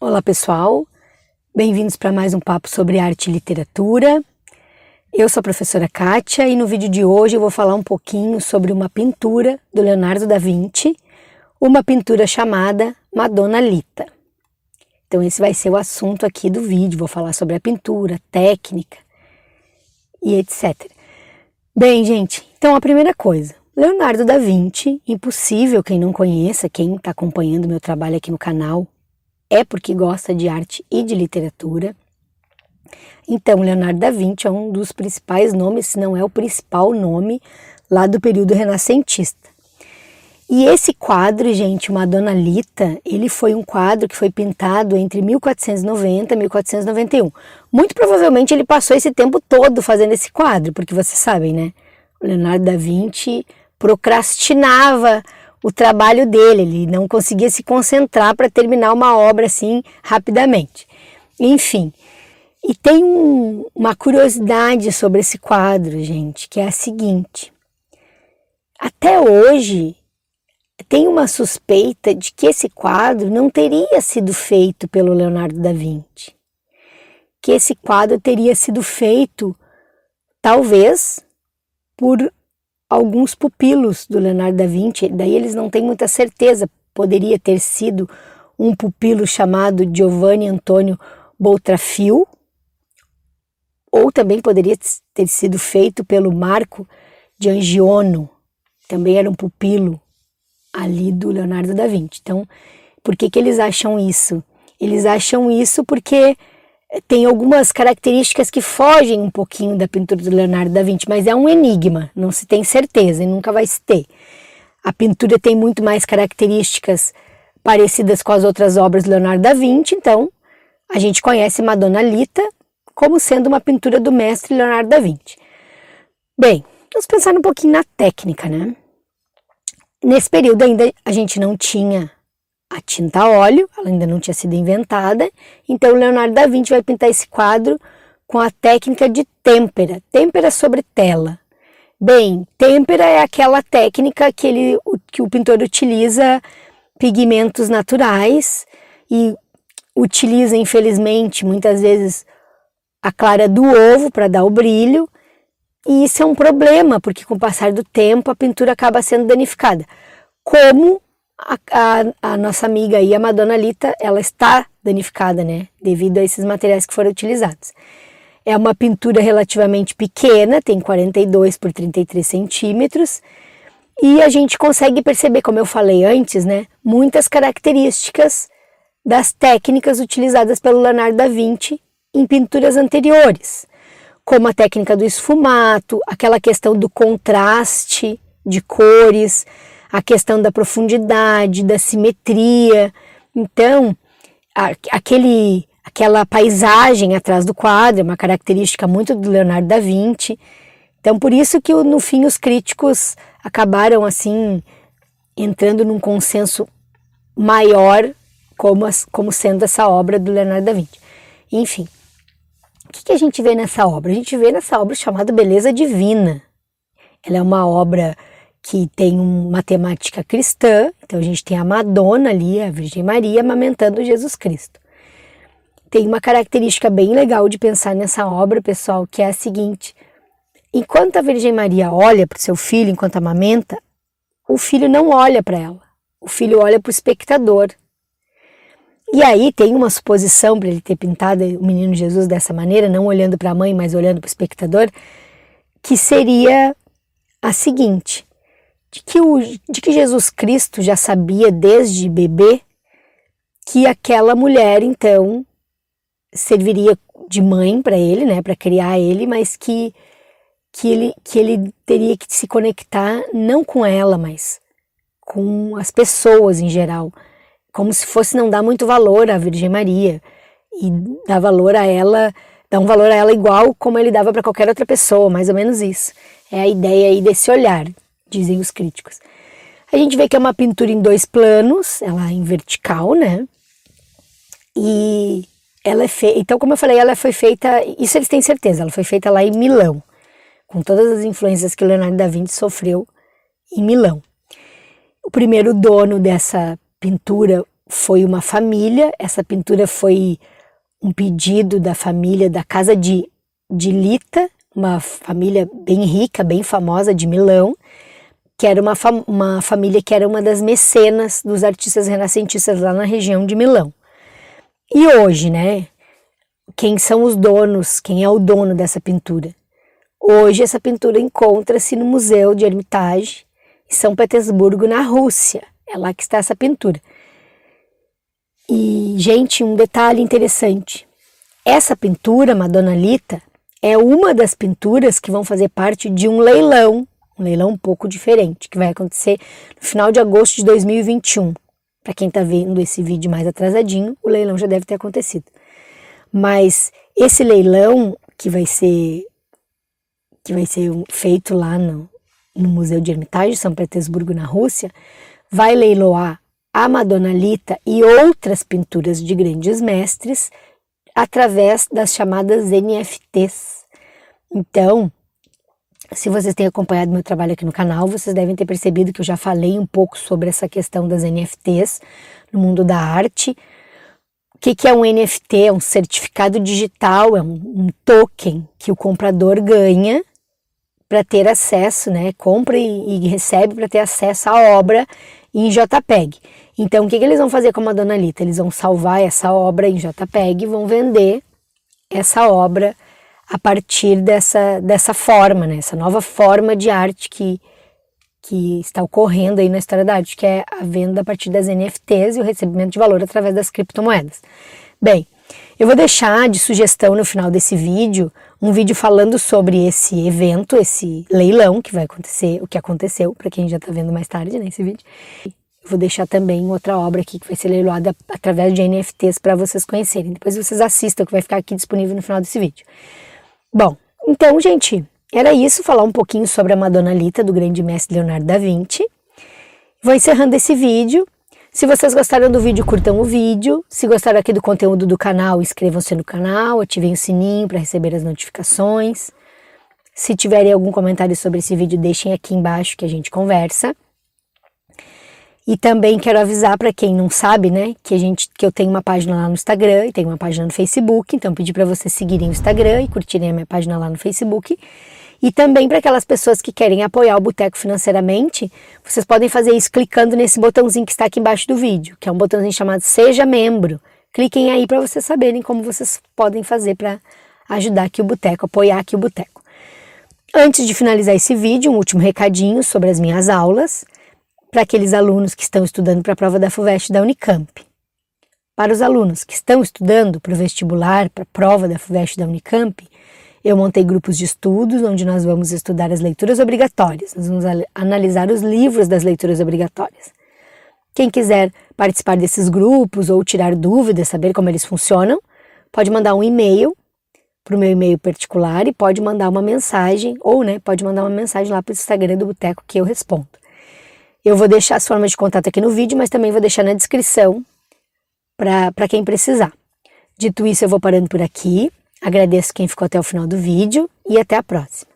Olá pessoal, bem-vindos para mais um papo sobre arte e literatura. Eu sou a professora Kátia e no vídeo de hoje eu vou falar um pouquinho sobre uma pintura do Leonardo da Vinci, uma pintura chamada Madonna Lita. Então esse vai ser o assunto aqui do vídeo, vou falar sobre a pintura, técnica e etc. Bem, gente, então a primeira coisa, Leonardo da Vinci, impossível quem não conheça, quem está acompanhando meu trabalho aqui no canal, é porque gosta de arte e de literatura. Então, Leonardo da Vinci é um dos principais nomes, se não é o principal nome, lá do período renascentista. E esse quadro, gente, Madonna Lita, ele foi um quadro que foi pintado entre 1490 e 1491. Muito provavelmente ele passou esse tempo todo fazendo esse quadro, porque vocês sabem, né? O Leonardo da Vinci procrastinava o trabalho dele, ele não conseguia se concentrar para terminar uma obra assim rapidamente. Enfim, e tem um, uma curiosidade sobre esse quadro, gente, que é a seguinte: até hoje tem uma suspeita de que esse quadro não teria sido feito pelo Leonardo da Vinci, que esse quadro teria sido feito talvez por alguns pupilos do Leonardo da Vinci, daí eles não têm muita certeza, poderia ter sido um pupilo chamado Giovanni Antonio Boltrafil, ou também poderia ter sido feito pelo Marco de Angiono, também era um pupilo ali do Leonardo da Vinci. Então, por que, que eles acham isso? Eles acham isso porque tem algumas características que fogem um pouquinho da pintura do Leonardo da Vinci, mas é um enigma, não se tem certeza e nunca vai se ter. A pintura tem muito mais características parecidas com as outras obras do Leonardo da Vinci, então a gente conhece Madonna Lita como sendo uma pintura do mestre Leonardo da Vinci. Bem, vamos pensar um pouquinho na técnica, né? Nesse período ainda a gente não tinha a tinta a óleo, ela ainda não tinha sido inventada, então Leonardo da Vinci vai pintar esse quadro com a técnica de têmpera, têmpera sobre tela. Bem, têmpera é aquela técnica que, ele, que o pintor utiliza pigmentos naturais e utiliza, infelizmente, muitas vezes a clara do ovo para dar o brilho, e isso é um problema, porque com o passar do tempo a pintura acaba sendo danificada. Como a, a, a, nossa amiga aí, a Madonna Lita, ela está danificada, né? Devido a esses materiais que foram utilizados. É uma pintura relativamente pequena, tem 42 por 33 centímetros, e a gente consegue perceber, como eu falei antes, né? Muitas características das técnicas utilizadas pelo Leonardo da Vinci em pinturas anteriores, como a técnica do esfumato, aquela questão do contraste de cores, a questão da profundidade, da simetria. Então, a, aquele, aquela paisagem atrás do quadro é uma característica muito do Leonardo da Vinci. Então, por isso que no fim os críticos acabaram assim entrando num consenso maior como, as, como sendo essa obra do Leonardo da Vinci. Enfim, o que, que a gente vê nessa obra? A gente vê nessa obra chamada Beleza Divina. Ela é uma obra que tem uma temática cristã, então a gente tem a Madonna ali, a Virgem Maria, amamentando Jesus Cristo. Tem uma característica bem legal de pensar nessa obra, pessoal, que é a seguinte: enquanto a Virgem Maria olha para o seu filho enquanto amamenta, o filho não olha para ela, o filho olha para o espectador. E aí tem uma suposição para ele ter pintado o menino Jesus dessa maneira, não olhando para a mãe, mas olhando para o espectador, que seria a seguinte: de que, o, de que Jesus Cristo já sabia desde bebê que aquela mulher então serviria de mãe para ele, né, para criar ele, mas que que ele que ele teria que se conectar não com ela, mas com as pessoas em geral, como se fosse não dar muito valor à Virgem Maria e dar valor a ela, dar um valor a ela igual como ele dava para qualquer outra pessoa, mais ou menos isso. É a ideia aí desse olhar, dizem os críticos. A gente vê que é uma pintura em dois planos, ela é em vertical, né? E ela é feita, então como eu falei, ela foi feita, isso eles têm certeza, ela foi feita lá em Milão, com todas as influências que Leonardo da Vinci sofreu em Milão. O primeiro dono dessa pintura foi uma família, essa pintura foi um pedido da família da casa de, de Lita, uma família bem rica, bem famosa de Milão, que era uma, uma família que era uma das mecenas dos artistas renascentistas lá na região de Milão. E hoje, né? Quem são os donos? Quem é o dono dessa pintura? Hoje essa pintura encontra-se no Museu de Hermitage, em São Petersburgo, na Rússia. É lá que está essa pintura. E, gente, um detalhe interessante. Essa pintura, Madonna Lita, é uma das pinturas que vão fazer parte de um leilão, um leilão um pouco diferente, que vai acontecer no final de agosto de 2021. Para quem está vendo esse vídeo mais atrasadinho, o leilão já deve ter acontecido. Mas esse leilão que vai ser que vai ser feito lá no, no Museu de Hermitage, São Petersburgo, na Rússia, vai leiloar a Madonna Lita e outras pinturas de grandes mestres através das chamadas NFTs. Então, se vocês têm acompanhado meu trabalho aqui no canal, vocês devem ter percebido que eu já falei um pouco sobre essa questão das NFTs no mundo da arte. O que, que é um NFT? É um certificado digital, é um, um token que o comprador ganha para ter acesso, né? Compra e, e recebe para ter acesso à obra em JPEG. Então, o que, que eles vão fazer com a Madonna Lita? Eles vão salvar essa obra em JPEG e vão vender essa obra a partir dessa, dessa forma, né? Essa nova forma de arte que, que está ocorrendo aí na história da arte, que é a venda a partir das NFTs e o recebimento de valor através das criptomoedas. Bem, eu vou deixar de sugestão no final desse vídeo um vídeo falando sobre esse evento, esse leilão que vai acontecer, o que aconteceu, para quem já está vendo mais tarde nesse né, vídeo. Vou deixar também outra obra aqui que vai ser leiloada através de NFTs para vocês conhecerem. Depois vocês assistam, que vai ficar aqui disponível no final desse vídeo. Bom, então, gente, era isso, falar um pouquinho sobre a Madonna Lita, do grande mestre Leonardo da Vinci. Vou encerrando esse vídeo. Se vocês gostaram do vídeo, curtam o vídeo. Se gostaram aqui do conteúdo do canal, inscrevam-se no canal, ativem o sininho para receber as notificações. Se tiverem algum comentário sobre esse vídeo, deixem aqui embaixo que a gente conversa. E também quero avisar para quem não sabe, né, que a gente que eu tenho uma página lá no Instagram e tenho uma página no Facebook, então pedir para vocês seguirem o Instagram e curtirem a minha página lá no Facebook. E também para aquelas pessoas que querem apoiar o Boteco financeiramente, vocês podem fazer isso clicando nesse botãozinho que está aqui embaixo do vídeo, que é um botãozinho chamado Seja Membro. Cliquem aí para vocês saberem como vocês podem fazer para ajudar aqui o Boteco, apoiar aqui o Boteco. Antes de finalizar esse vídeo, um último recadinho sobre as minhas aulas para aqueles alunos que estão estudando para a prova da FUVEST da Unicamp. Para os alunos que estão estudando para o vestibular, para a prova da FUVEST da Unicamp, eu montei grupos de estudos onde nós vamos estudar as leituras obrigatórias, nós vamos analisar os livros das leituras obrigatórias. Quem quiser participar desses grupos ou tirar dúvidas, saber como eles funcionam, pode mandar um e-mail para o meu e-mail particular e pode mandar uma mensagem, ou né, pode mandar uma mensagem lá para o Instagram do Boteco que eu respondo. Eu vou deixar as formas de contato aqui no vídeo, mas também vou deixar na descrição para quem precisar. Dito isso, eu vou parando por aqui. Agradeço quem ficou até o final do vídeo e até a próxima.